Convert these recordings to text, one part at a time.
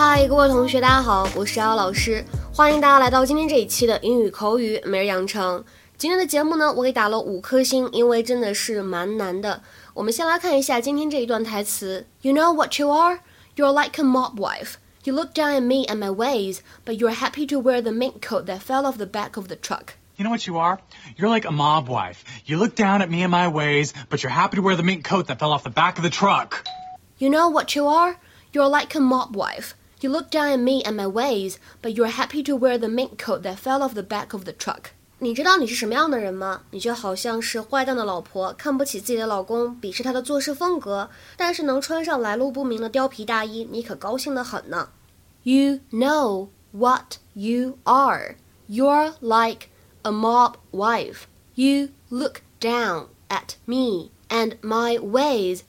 嗨，各位同学，大家好，我是姚老师，欢迎大家来到今天这一期的英语口语每日养成。今天的节目呢，我给打了五颗星，因为真的是蛮难的。我们先来看一下今天这一段台词。You know what you are? You're like a mob wife. You look down at me and my ways, but you're happy to wear the mink coat that fell off the back of the truck. You know what you are? You're like a mob wife. You look down at me and my ways, but you're happy to wear the mink coat that fell off the back of the truck. You know what you are? You're like a mob wife. You look down at me and my ways, but you're happy to wear the mink coat that fell off the back of the truck. 你知道你是什么样的人吗？你就好像是坏蛋的老婆，看不起自己的老公，鄙视他的做事风格，但是能穿上来路不明的貂皮大衣，你可高兴的很呢。You know what you are. You're like a mob wife. You look down at me and my ways,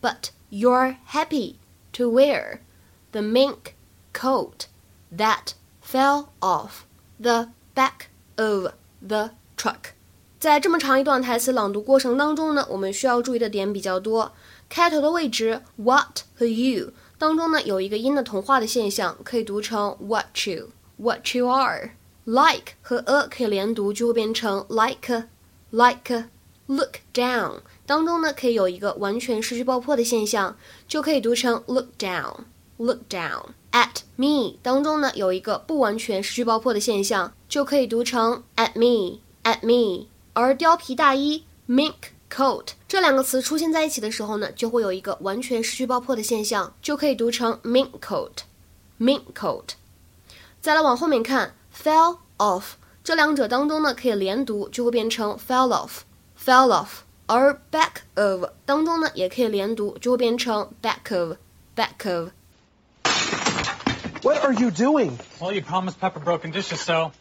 but you're happy to wear the mink coat that fell off the back of the truck。在这么长一段台词朗读过程当中呢，我们需要注意的点比较多。开头的位置 what 和 you 当中呢，有一个音的同化的现象，可以读成 what you what you are。like 和 a 可以连读，就会变成 like like。look down 当中呢，可以有一个完全失去爆破的现象，就可以读成 look down look down。 At me 当中呢，有一个不完全失去爆破的现象，就可以读成 at me at me。而貂皮大衣 mink coat 这两个词出现在一起的时候呢，就会有一个完全失去爆破的现象，就可以读成 mink coat mink coat。再来往后面看，fell off 这两者当中呢，可以连读，就会变成 fell off fell off。而 back of 当中呢，也可以连读，就会变成 back of back of。What are you doing? Well, you promised Pepper broken dishes, so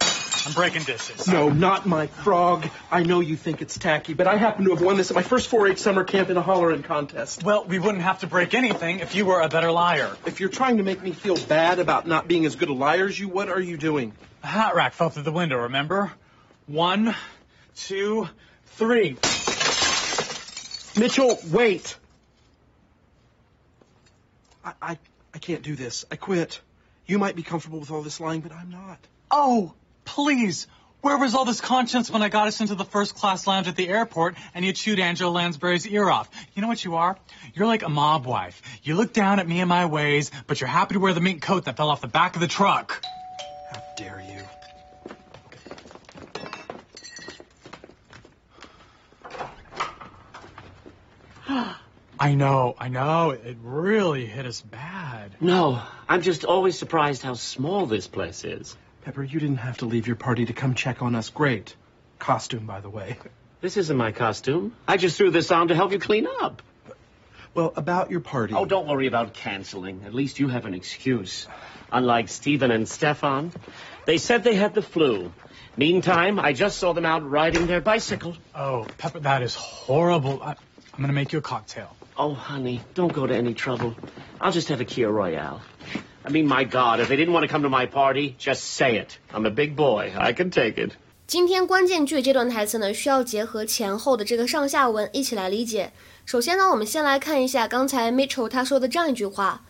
I'm breaking dishes. No, not my frog. I know you think it's tacky, but I happen to have won this at my first 4-H summer camp in a hollering contest. Well, we wouldn't have to break anything if you were a better liar. If you're trying to make me feel bad about not being as good a liar as you, what are you doing? The hat rack fell through the window, remember? One, two, three. Mitchell, wait. I, I, I can't do this. I quit. You might be comfortable with all this lying, but I'm not. Oh, please. Where was all this conscience when I got us into the first class lounge at the airport and you chewed Angela Lansbury's ear off? You know what you are? You're like a mob wife. You look down at me and my ways, but you're happy to wear the mink coat that fell off the back of the truck. How dare you? I know, I know. It really hit us bad. No, I'm just always surprised how small this place is. Pepper, you didn't have to leave your party to come check on us. Great. Costume, by the way. This isn't my costume. I just threw this on to help you clean up. Well, about your party. Oh, don't worry about canceling. At least you have an excuse. Unlike Stephen and Stefan, they said they had the flu. Meantime, I just saw them out riding their bicycle. Oh, Pepper, that is horrible. I, I'm going to make you a cocktail. Oh, honey, don't go to any trouble. I'll just have a Kir Royale. I mean, my God, if they didn't want to come to my party, just say it. I'm a big boy. I can take it. 今天关键句这段台词呢，需要结合前后的这个上下文一起来理解。首先呢，我们先来看一下刚才 Mitchell 他说的这样一句话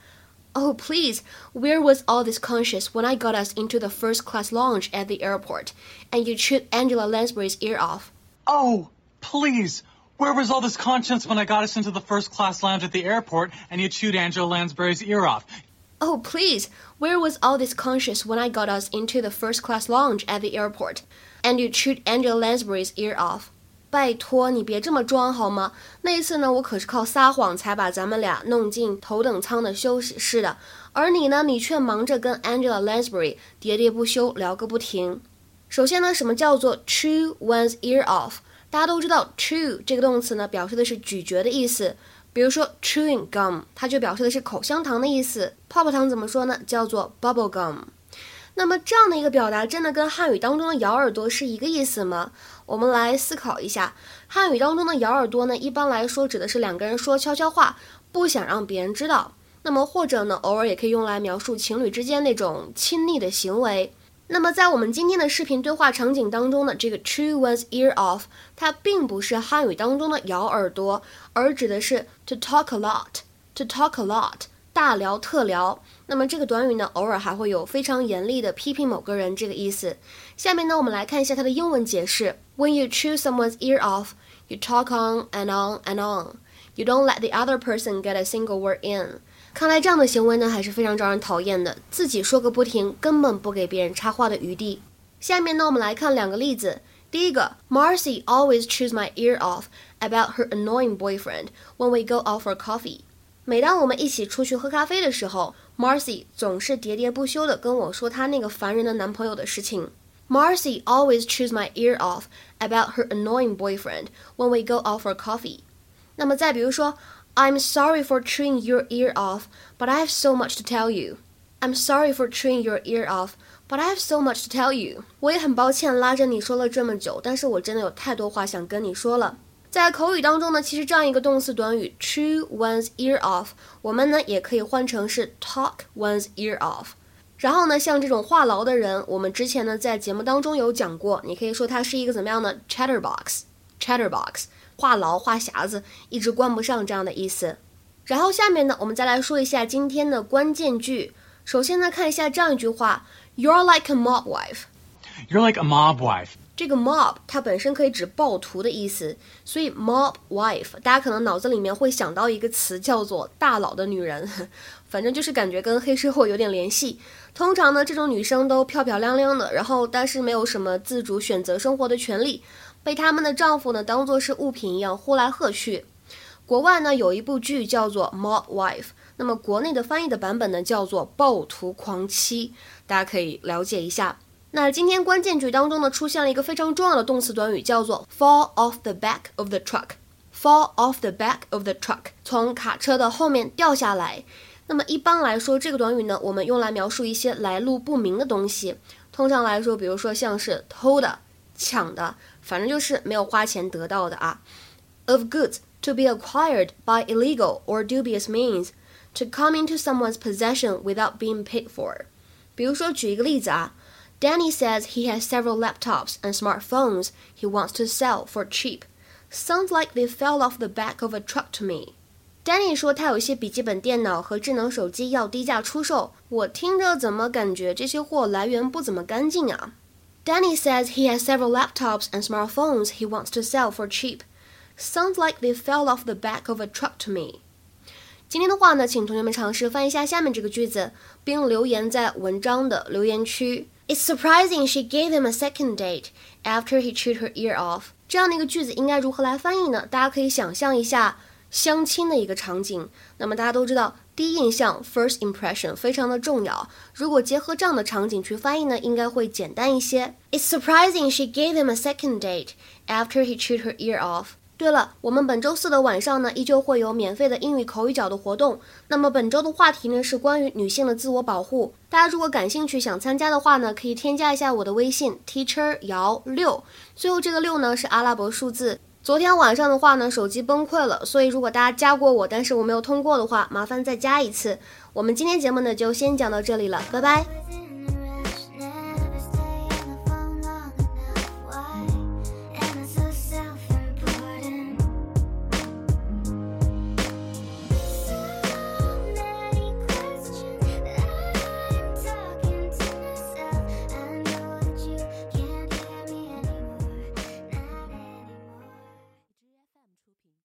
：“Oh please, where was all this conscious when I got us into the first class lounge at the airport, and you chewed Angela Lansbury's ear off?” Oh please. Where was all this conscience when I got us into the first class lounge at the airport and you chewed Angela Lansbury's ear off? Oh, please, where was all this conscience when I got us into the first class lounge at the airport and you chewed Angela Lansbury's ear off? 拜托你别这么装好吗？那一次呢，我可是靠撒谎才把咱们俩弄进头等舱的休息室的，而你呢，你却忙着跟 Angela Lansbury 喋喋不休聊个不停。首先呢，什么叫做 chew one's ear off？ 大家都知道，chew 这个动词呢，表示的是咀嚼的意思。比如说 chewing gum，它就表示的是口香糖的意思。泡泡糖怎么说呢？叫做 bubble gum。那么这样的一个表达，真的跟汉语当中的咬耳朵是一个意思吗？我们来思考一下，汉语当中的咬耳朵呢，一般来说指的是两个人说悄悄话，不想让别人知道。那么或者呢，偶尔也可以用来描述情侣之间那种亲昵的行为。那么在我们今天的视频对话场景当中呢，这个 chew one's ear off，它并不是汉语当中的咬耳朵，而指的是 to talk a lot，to talk a lot， 大聊特聊。那么这个短语呢，偶尔还会有非常严厉的批评某个人这个意思。下面呢，我们来看一下它的英文解释：When you chew someone's ear off, you talk on and on and on. You don't let the other person get a single word in. 看来这样的行为呢，还是非常招人讨厌的，自己说个不停，根本不给别人插话的余地。下面呢，我们来看两个例子。第一个，Marcy always chews my ear off about her annoying boyfriend when we go out for coffee。每当我们一起出去喝咖啡的时候，Marcy 总是喋喋不休地跟我说她那个烦人的男朋友的事情。Marcy always chews my ear off about her annoying boyfriend when we go out for coffee。那么再比如说 ，I'm sorry for chewing your ear off, but I have so much to tell you. I'm sorry for chewing your ear off, but I have so much to tell you. 我也很抱歉拉着你说了这么久，但是我真的有太多话想跟你说了。在口语当中呢，其实这样一个动词短语 chew one's ear off，我们呢也可以换成是 talk one's ear off。然后呢，像这种话痨的人，我们之前呢在节目当中有讲过，你可以说他是一个怎么样的 chatterbox，chatterbox， 话痨、话匣子，一直关不上这样的意思。然后下面呢，我们再来说一下今天的关键句。首先呢，看一下这样一句话：You're like a mob wife. You're like a mob wife. 这个 mob 它本身可以指暴徒的意思，所以 mob wife 大家可能脑子里面会想到一个词叫做大佬的女人，反正就是感觉跟黑社会有点联系。通常呢，这种女生都漂漂亮亮的，然后但是没有什么自主选择生活的权利，被他们的丈夫呢当做是物品一样呼来喝去。国外呢有一部剧叫做 mob wife。那么国内的翻译的版本呢，叫做《暴徒狂妻》，大家可以了解一下。那今天关键句当中呢，出现了一个非常重要的动词短语，叫做 fall off the back of the truck。fall off the back of the truck，从卡车的后面掉下来。那么一般来说，这个短语呢，我们用来描述一些来路不明的东西。通常来说，比如说像是偷的、抢的，反正就是没有花钱得到的啊。of goods to be acquired by illegal or dubious means。to come into someone's possession without being paid for. 比如说，举一个例子啊，Danny says he has several laptops and smartphones he wants to sell for cheap. Sounds like they fell off the back of a truck to me. Danny 说他有一些笔记本电脑和智能手机要低价出售，我听着怎么感觉这些货来源不怎么干净啊 ？Danny says he has several laptops and smartphones he wants to sell for cheap. Sounds like they fell off the back of a truck to me. 今天的话呢，请同学们尝试翻译一下下面这个句子，并留言在文章的留言区。It's surprising she gave him a second date after he chewed her ear off。这样的一个句子应该如何来翻译呢？大家可以想象一下相亲的一个场景。那么大家都知道， 第一印象 （first impression） 非常的重要。如果结合这样的场景去翻译呢，应该会简单一些。It's surprising she gave him a second date after he chewed her ear off。对了，我们本周四的晚上呢，依旧会有免费的英语口语角的活动。那么本周的话题呢是关于女性的自我保护。大家如果感兴趣想参加的话呢，可以添加一下我的微信 teacher 姚六，最后这个六呢是阿拉伯数字。昨天晚上的话呢，手机崩溃了，所以如果大家加过我，但是我没有通过的话，麻烦再加一次。我们今天节目呢就先讲到这里了，拜拜。